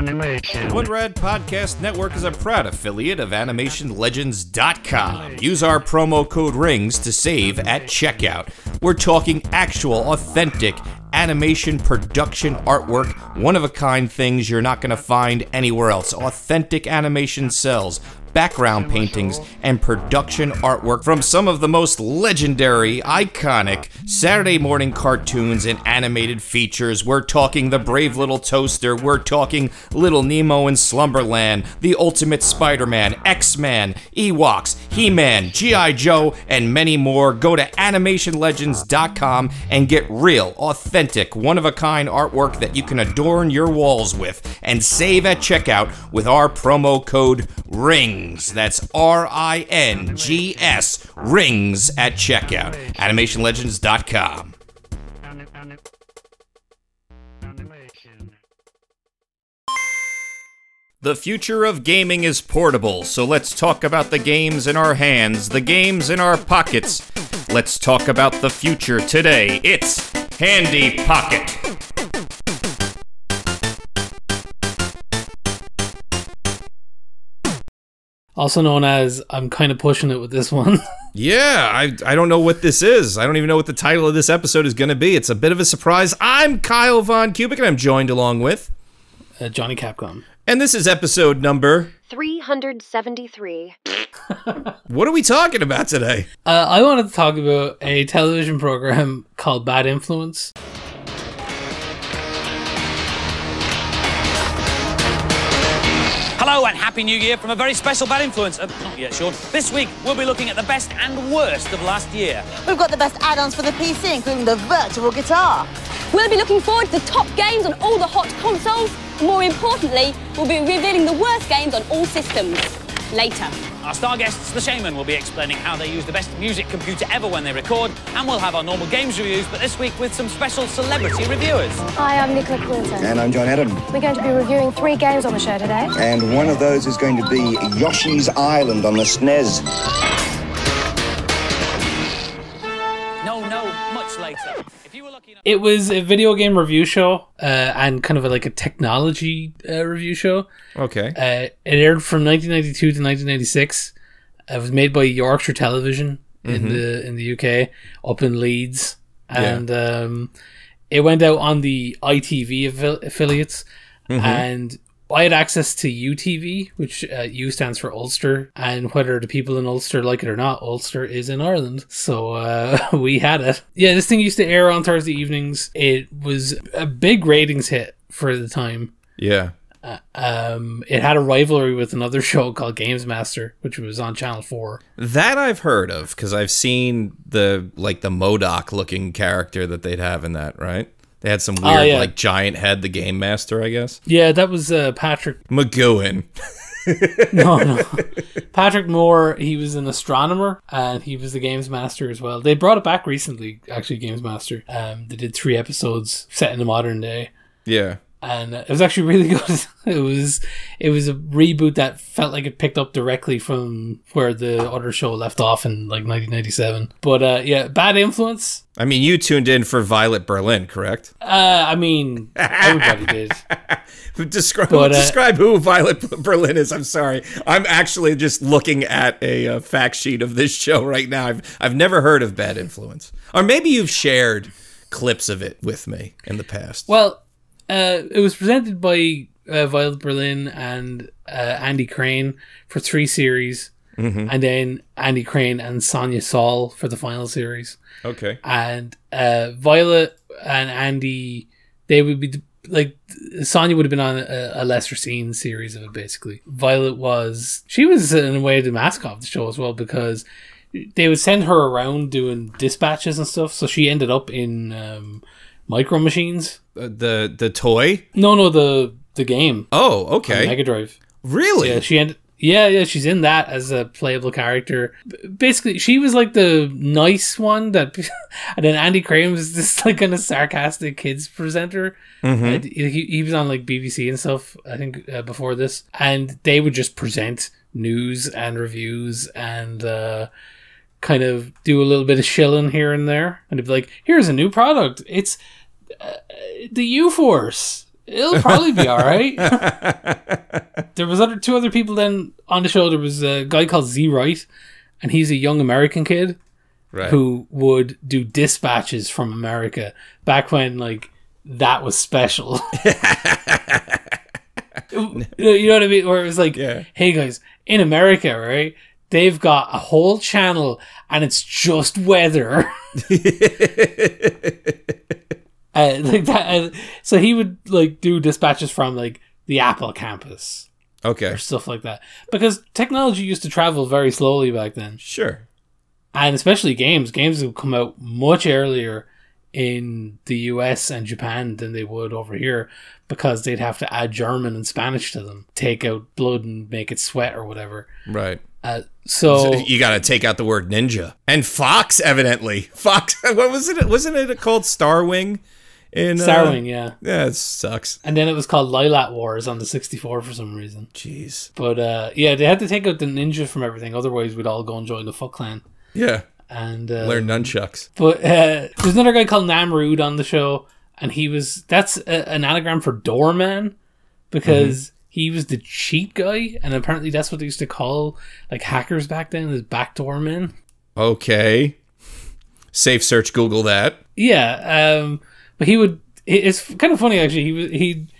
Animation. One Rad Podcast Network is a proud affiliate of AnimationLegends.com. Use our promo code RINGS to save at checkout. We're talking actual, authentic animation production artwork, one of a kind things you're not going to find anywhere else. Authentic animation cells, background paintings, and production artwork from some of the most legendary, iconic Saturday morning cartoons and animated features. We're talking The Brave Little Toaster, we're talking Little Nemo in Slumberland, The Ultimate Spider Man, X Man, Ewoks, He Man, G.I. Joe, and many more. Go to animationlegends.com and get real, authentic, one of a kind artwork that you can adorn your walls with and save at checkout with our promo code RINGS. That's R I N G S, RINGS at checkout. AnimationLegends.com. Ani- ani- The future of gaming is portable, so let's talk about the games in our hands, the games in our pockets. Let's talk about the future today. It's Handy Pocket. Also known as I'm kind of pushing it with this one. Yeah, I, I don't know what this is. I don't even know what the title of this episode is going to be. It's a bit of a surprise. I'm Kyle Von Kubic, and I'm joined along with. uh, Johnny Capcom. And this is episode number. 373. What are we talking about today? Uh, I wanted to talk about a television program called Bad Influence. Hello and Happy New Year from a very special bad influence. Uh, not yet, Sean. This week we'll be looking at the best and worst of last year. We've got the best add-ons for the PC, including the virtual guitar. We'll be looking forward to the top games on all the hot consoles. More importantly, we'll be revealing the worst games on all systems. Later. Our star guests, the Shamen, will be explaining how they use the best music computer ever when they record, and we'll have our normal games reviews, but this week with some special celebrity reviewers. Hi, I'm Nicola Quilton. And I'm John Adam. We're going to be reviewing three games on the show today. And one of those is going to be Yoshi's Island on the SNES. It was a video game review show uh, and kind of a, like a technology uh, review show. Okay. Uh, it aired from 1992 to 1996. It was made by Yorkshire Television in the in the UK, up in Leeds, and um, it went out on the ITV affi- affiliates. And I had access to UTV, which uh, U stands for Ulster, and whether the people in Ulster like it or not, Ulster is in Ireland, so uh, we had it. Yeah, this thing used to air on Thursday evenings. It was a big ratings hit for the time. Yeah. Um, it had a rivalry with another show called Games Master, which was on Channel Four. That I've heard of because I've seen the like the MODOK looking character that they'd have in that, right? They had some weird Oh, yeah. like giant head, the game master, I guess. Yeah, that was uh, Patrick. McGowan. No, no, Patrick Moore. He was an astronomer, and he was the Games Master as well. They brought it back recently, actually. Games Master. Um, they did three episodes set in the modern day. Yeah. And uh, it was actually really good. it was it was a reboot that felt like it picked up directly from where the other show left off in like 1997. But uh, yeah, bad influence. I mean, you tuned in for Violet Berlin, correct? Uh, I mean, everybody did. Describe But, uh, describe who Violet Berlin is. I'm sorry. I'm actually just looking at a uh, fact sheet of this show right now. I've I've never heard of Bad Influence, or maybe you've shared clips of it with me in the past. Well, uh, it was presented by uh, Violet Berlin and uh, Andy Crane for three series, and then Andy Crane and Sonya Saul for the final series. okay. and uh, Violet and Andy, they would be like Sonya would have been on a, a lesser seen series of it. Basically, Violet was she was in a way the mascot of the show as well because they would send her around doing dispatches and stuff. So she ended up in um, Micro Machines. Uh, the the toy. No, no, the the game Oh, okay. Mega Drive. really? Yeah, she ended. Yeah, yeah, she's in that as a playable character. Basically, she was like the nice one that, and then Andy Crane was this like kind of sarcastic kids presenter. Uh, he, he was on like BBC and stuff, I think, uh, before this, and they would just present news and reviews and uh, kind of do a little bit of shilling here and there, and they'd be like, "Here's a new product. It's uh, the U Force." It'll probably be all right. there was other two other people then on the show. There was a guy called Z Wright, and he's a young American kid Right. who would do dispatches from America back when like that was special. you know what I mean? Where it was like, Yeah. hey guys, in America, right? They've got a whole channel and it's just weather. uh, like that. Uh, so he would like do dispatches from like the Apple campus Okay. or stuff like that because technology used to travel very slowly back then Sure. and especially games. Games would come out much earlier in the US and Japan than they would over here because they'd have to add German and Spanish to them, take out blood and make it sweat or whatever. Right. Uh, so you got to take out the word ninja and Fox. Evidently, Fox. What was it? Wasn't it called Starwing? In uh, yeah. Yeah, it sucks. And then it was called Lylat Wars on the 64 for some reason. Jeez. But uh, yeah, they had to take out the ninja from everything, otherwise we'd all go and join the Foot Clan. Yeah. And uh, Learn nunchucks. But uh, there's another guy called Nam Rood on the show, and he was that's a, an anagram for doorman because he was the cheat guy, and apparently that's what they used to call like hackers back then, is backdoor men. Okay. Safe search. Google that. Yeah, um, but he would. It's kind of funny actually. He would he'd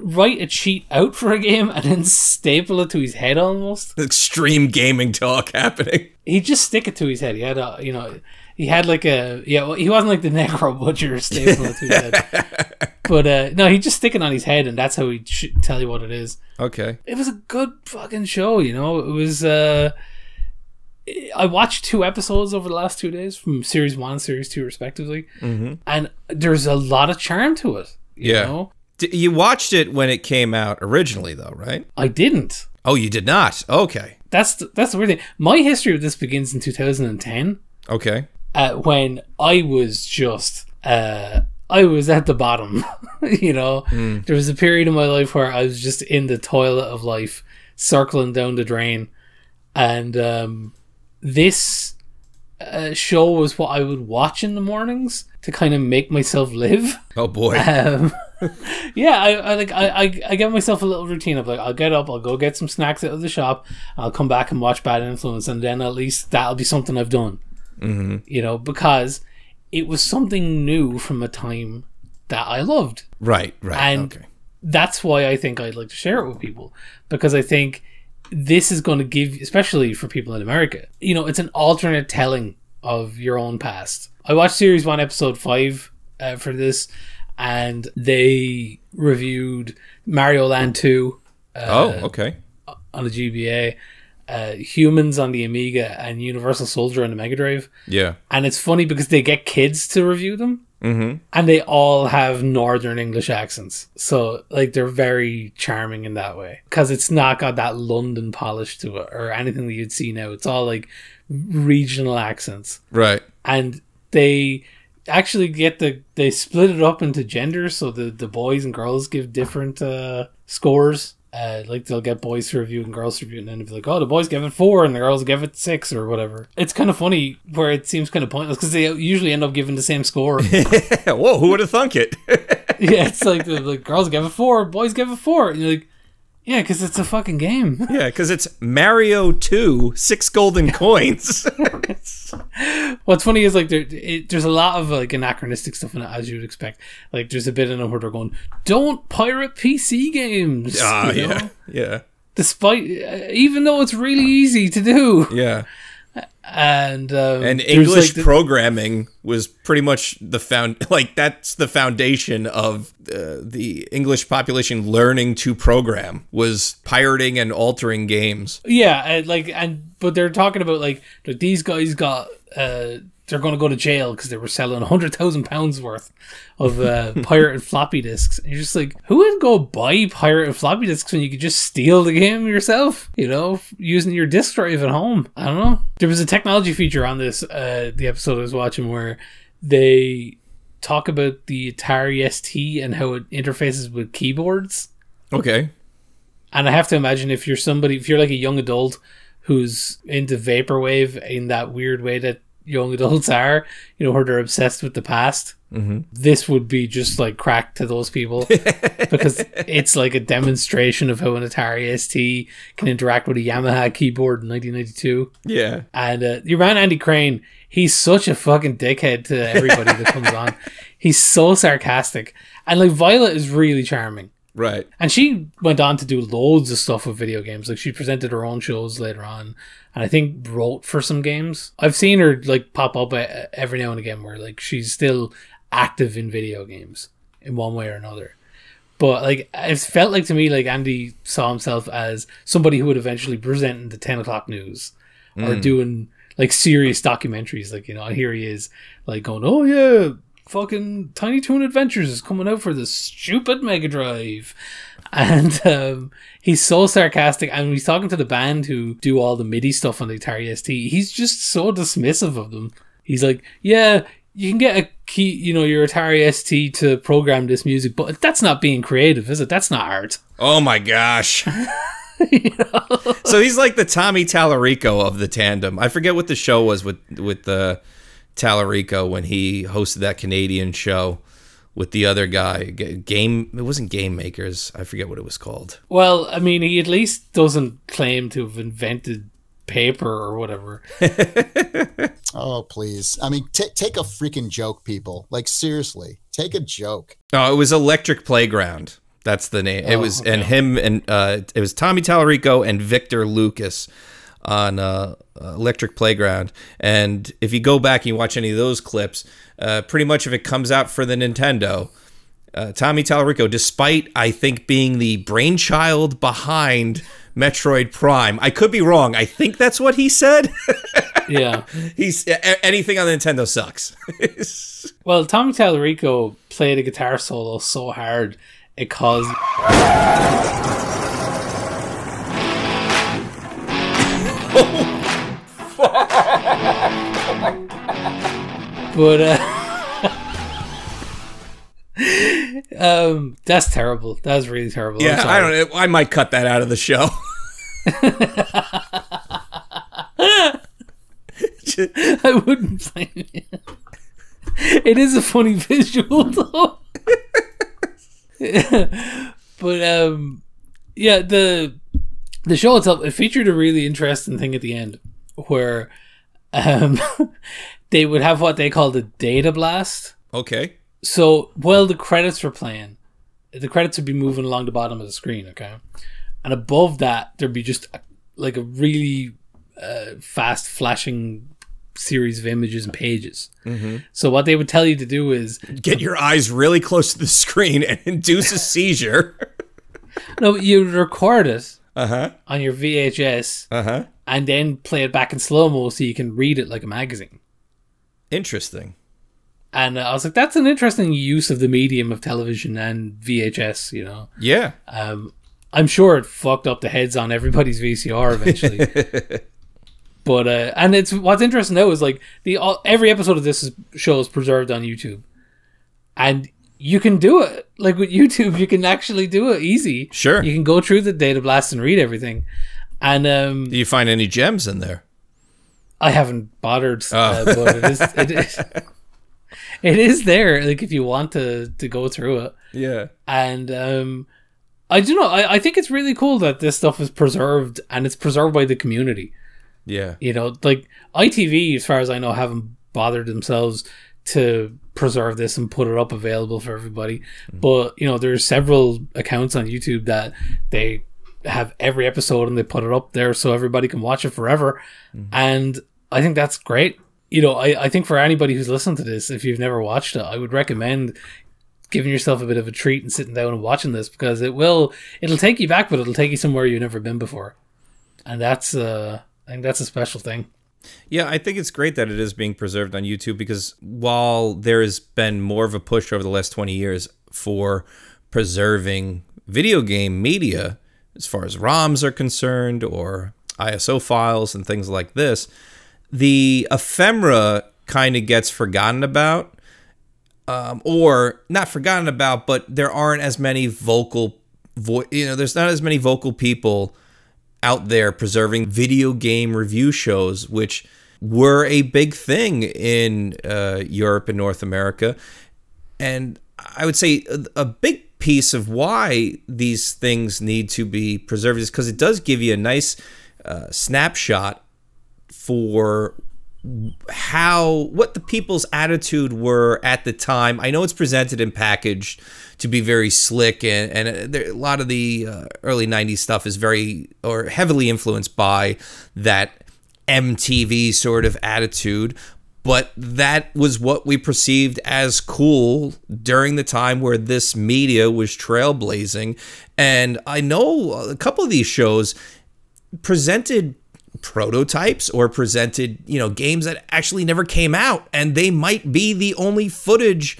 write a cheat out for a game and then staple it to his head almost. Extreme gaming talk happening. He'd just stick it to his head. He had a you know he had like a yeah. Well, he wasn't like the necro butcher staple it to his head. But uh, no, he'd just stick it on his head, and that's how he'd sh- tell you what it is. Okay. It was a good fucking show, you know. It was. uh I watched two episodes over the last two days from series one, and series two, respectively, Mm-hmm. and there's a lot of charm to it. You Yeah. know? D- you watched it when it came out originally, though, right? I didn't. Oh, you did not. Okay. That's the, that's the weird thing. My history of this begins in 2010. Okay. uh, when I was just uh, I was at the bottom. you know, there was a period in my life where I was just in the toilet of life, circling down the drain, and um, this uh, show was what I would watch in the mornings to kind of make myself live. Oh boy. Um, yeah, I, I like I, I I get myself a little routine of like I'll get up, I'll go get some snacks out of the shop, I'll come back and watch Bad Influence, and then at least that'll be something I've done. Mm-hmm. You know, because it was something new from a time that I loved, Right. Right. and okay. that's why I think I'd like to share it with people because I think this is going to give, especially for people in America, you know, it's an alternate telling of your own past. I watched series one, episode five uh, for this, and they reviewed Mario Land 2 oh, okay. on the GBA, uh, Humans on the Amiga, and Universal Soldier on the Mega Drive. Yeah. And it's funny because they get kids to review them. Mm-hmm. And they all have Northern English accents. So, like, they're very charming in that way. Because it's not got that London polish to it or anything that you'd see now. It's all, like, regional accents. Right. And they actually get the. They split it up into genders. So the, the boys and girls give different uh, scores. Uh, like they'll get boys to review and girls to review, and then they'll be like, "Oh, the boys give it four and the girls give it six or whatever." It's kind of funny where it seems kind of pointless because they usually end up giving the same score. Whoa, who would have thunk it? yeah, it's like the, the girls give it four, boys give it four, and you're like, yeah, because it's a fucking game. yeah, because it's Mario 2, six golden coins. What's funny is like there, it, there's a lot of like anachronistic stuff in it as you would expect. Like there's a bit in it where they're going, "Don't pirate PC games." Ah, you know? yeah. Yeah. Despite, uh, even though it's really easy to do, Yeah. And um, And English like, the- programming was pretty much the found like that's the foundation of uh, the English population learning to program was pirating and altering games. Yeah, and like and but they're talking about like that these guys got uh they're going to go to jail because they were selling hundred thousand pounds worth of uh, pirated floppy disks. And you're just like, who would go buy pirated floppy disks when you could just steal the game yourself? You know, using your disk drive at home. I don't know. There was a technology feature on this uh the episode I was watching where they talk about the Atari ST and how it interfaces with keyboards. Okay. And I have to imagine if you're somebody, if you're like a young adult who's into vaporwave in that weird way that young adults are, you know, where they're obsessed with the past, this would be just like crack to those people because it's like a demonstration of how an Atari ST can interact with a Yamaha keyboard in 1992. Yeah. And uh, your man Andy Crane, he's such a fucking dickhead to everybody that comes on. He's so sarcastic, and like Violet is really charming. Right. And she went on to do loads of stuff with video games. Like she presented her own shows later on, and I think wrote for some games. I've seen her like pop up every now and again where like she's still active in video games in one way or another. But like it felt like to me like Andy saw himself as somebody who would eventually present in the ten o'clock news or hmm. doing like serious documentaries. Like you know, here he is like going, "Oh yeah, fucking Tiny Toon Adventures is coming out for the stupid Mega Drive," and um, he's so sarcastic. And he's talking to the band who do all the MIDI stuff on the Atari ST, he's just so dismissive of them. He's like, "Yeah." You can get a key, you know, your Atari ST to program this music, but that's not being creative, is it? That's not art. Oh my gosh. So he's like the Tommy Tallarico of the tandem. I forget what the show was with with the Tallarico when he hosted that Canadian show with the other guy. Game it wasn't Game Makers. I forget what it was called. Well, I mean, he at least doesn't claim to have invented paper or whatever. Oh, please. I mean, t- take a freaking joke, people. Like, seriously, take a joke. Oh, it was Electric Playground. That's the name. it Oh, was okay. and him and uh it was Tommy Tallarico and Victor Lucas on uh, Electric Playground. And if you go back and you watch any of those clips, uh, pretty much if it comes out for the Nintendo, uh, Tommy Tallarico, despite I think being the brainchild behind Metroid Prime, I could be wrong. I think that's what he said. yeah. He's anything on the Nintendo sucks. Well, Tommy Tallarico played a guitar solo so hard it caused. But uh, um, that's terrible. That's really terrible. Yeah, I don't know. I might cut that out of the show. I wouldn't blame you. It is a funny visual though. but um yeah, the the show itself it featured a really interesting thing at the end where um they would have what they called a data blast. Okay. So while the credits were playing, the credits would be moving along the bottom of the screen, okay? And above that there'd be just a, like a really uh, fast flashing series of images and pages. So what they would tell you to do is Get your eyes really close to the screen and induce a seizure. no, you record it Uh huh. on your VHS Uh huh. and then play it back in slow mo so you can read it like a magazine. Interesting. And I was like, that's an interesting use of the medium of television and VHS. You know, Yeah. um, I'm sure it fucked up the heads on everybody's VCR eventually. but uh, and it's what's interesting though is like the all, every episode of this is, show is preserved on YouTube, and you can do it like with YouTube. You can actually do it easy. Sure. you can go through the data blast and read everything. And um, Do you find any gems in there? I haven't bothered, uh, Oh. but it is, it is it is there. Like if you want to to go through it, Yeah. and um, I do know. I, I think it's really cool that this stuff is preserved and it's preserved by the community. Yeah. You know, like ITV, as far as I know, haven't bothered themselves to preserve this and put it up available for everybody. But you know, there's several accounts on YouTube that they have every episode and they put it up there so everybody can watch it forever. And I think that's great. You know, I, I think for anybody who's listened to this, if you've never watched it, I would recommend giving yourself a bit of a treat and sitting down and watching this because it will it'll take you back, but it'll take you somewhere you've never been before. And that's uh I think that's a special thing. Yeah, I think it's great that it is being preserved on YouTube because while there has been more of a push over the last 20 years for preserving video game media, as far as ROMs are concerned or ISO files and things like this, the ephemera kind of gets forgotten about. Um, or not forgotten about, but there aren't as many vocal, vo- you know, there's not as many vocal people out there preserving video game review shows, which were a big thing in uh, Europe and North America. and I would say a, big piece of why these things need to be preserved is because it does give you a nice uh, snapshot for how what the people's attitude were at the time. I know it's presented and packaged to be very slick, and, and uh, a lot of the uh, early '90s stuff is very or heavily influenced by that MTV sort of attitude. But that was what we perceived as cool during the time where this media was trailblazing. And I know a couple of these shows presented prototypes or presented, you know, games that actually never came out and they might be the only footage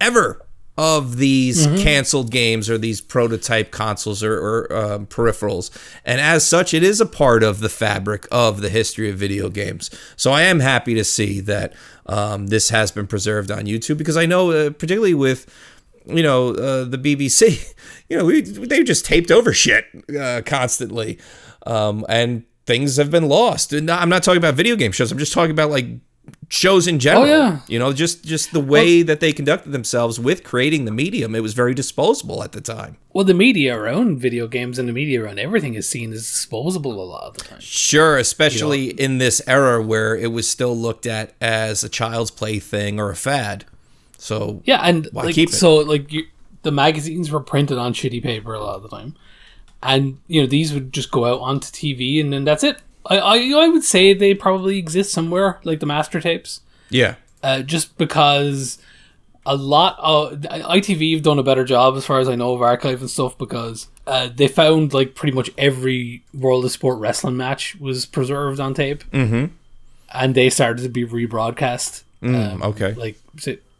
ever of these Mm-hmm. canceled games or these prototype consoles or, or um, peripherals. And as such, it is a part of the fabric of the history of video games. So I am happy to see that um, this has been preserved on YouTube because I know, uh, particularly with you know uh, the BBC, you know we, they just taped over shit uh, constantly, um, and things have been lost. And I'm not talking about video game shows. I'm just talking about like shows in general. Oh, yeah. You know, just just the way that they conducted themselves with creating the medium. It was very disposable at the time. Well, the media around video games and the media around everything is seen as disposable a lot of the time. Sure, especially in this era where it was still looked at as a child's play thing or a fad. So Yeah, and Why like keep it? so, like you, the magazines were printed on shitty paper a lot of the time, and you know these would just go out onto TV, and then that's it. I I, I would say they probably exist somewhere, like the master tapes, yeah, uh, just because a lot of ITV have done a better job as far as I know of archive and stuff because uh, they found like pretty much every World of Sport wrestling match was preserved on tape, Mhm. and they started to be rebroadcast. Mm, okay. like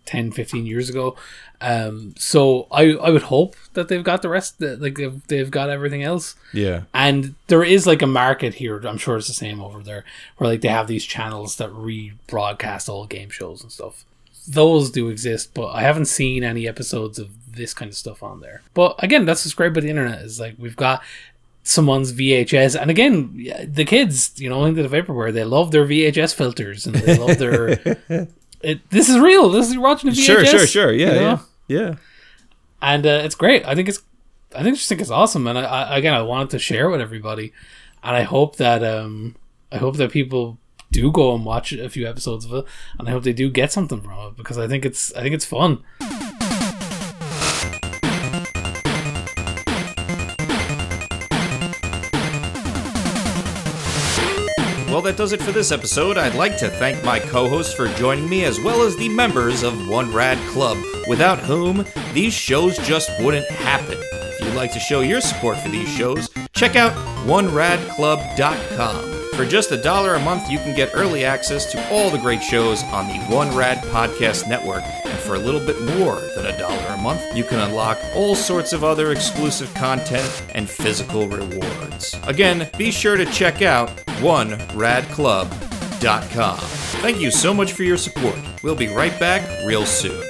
10 15 years ago um so i i would hope that they've got the rest that like they've, they've got everything else yeah. and there is like a market here i'm sure it's the same over there where like they have these channels that rebroadcast old game shows and stuff those do exist but i haven't seen any episodes of this kind of stuff on there but again that's what's great about the internet is like we've got someone's VHS, and again, the kids, you know, into the vaporwave, they love their VHS filters and they love their. it, this is real. This is you're watching a VHS. Sure, sure, sure. Yeah, you know? yeah, yeah. and uh, it's great. I think it's, I think just think it's awesome, and I, I again I wanted to share with everybody, and I hope that um I hope that people do go and watch a few episodes of it, and I hope they do get something from it because I think it's I think it's fun. Well, that does it for this episode. I'd like to thank my co hosts for joining me, as well as the members of One Rad Club, without whom these shows just wouldn't happen. If you'd like to show your support for these shows, check out OneRadClub.com. For just a dollar a month, you can get early access to all the great shows on the One Rad Podcast Network. And for a little bit more than a dollar a month, you can unlock all sorts of other exclusive content and physical rewards. Again, be sure to check out OneRadClub.com. Thank you so much for your support. We'll be right back real soon.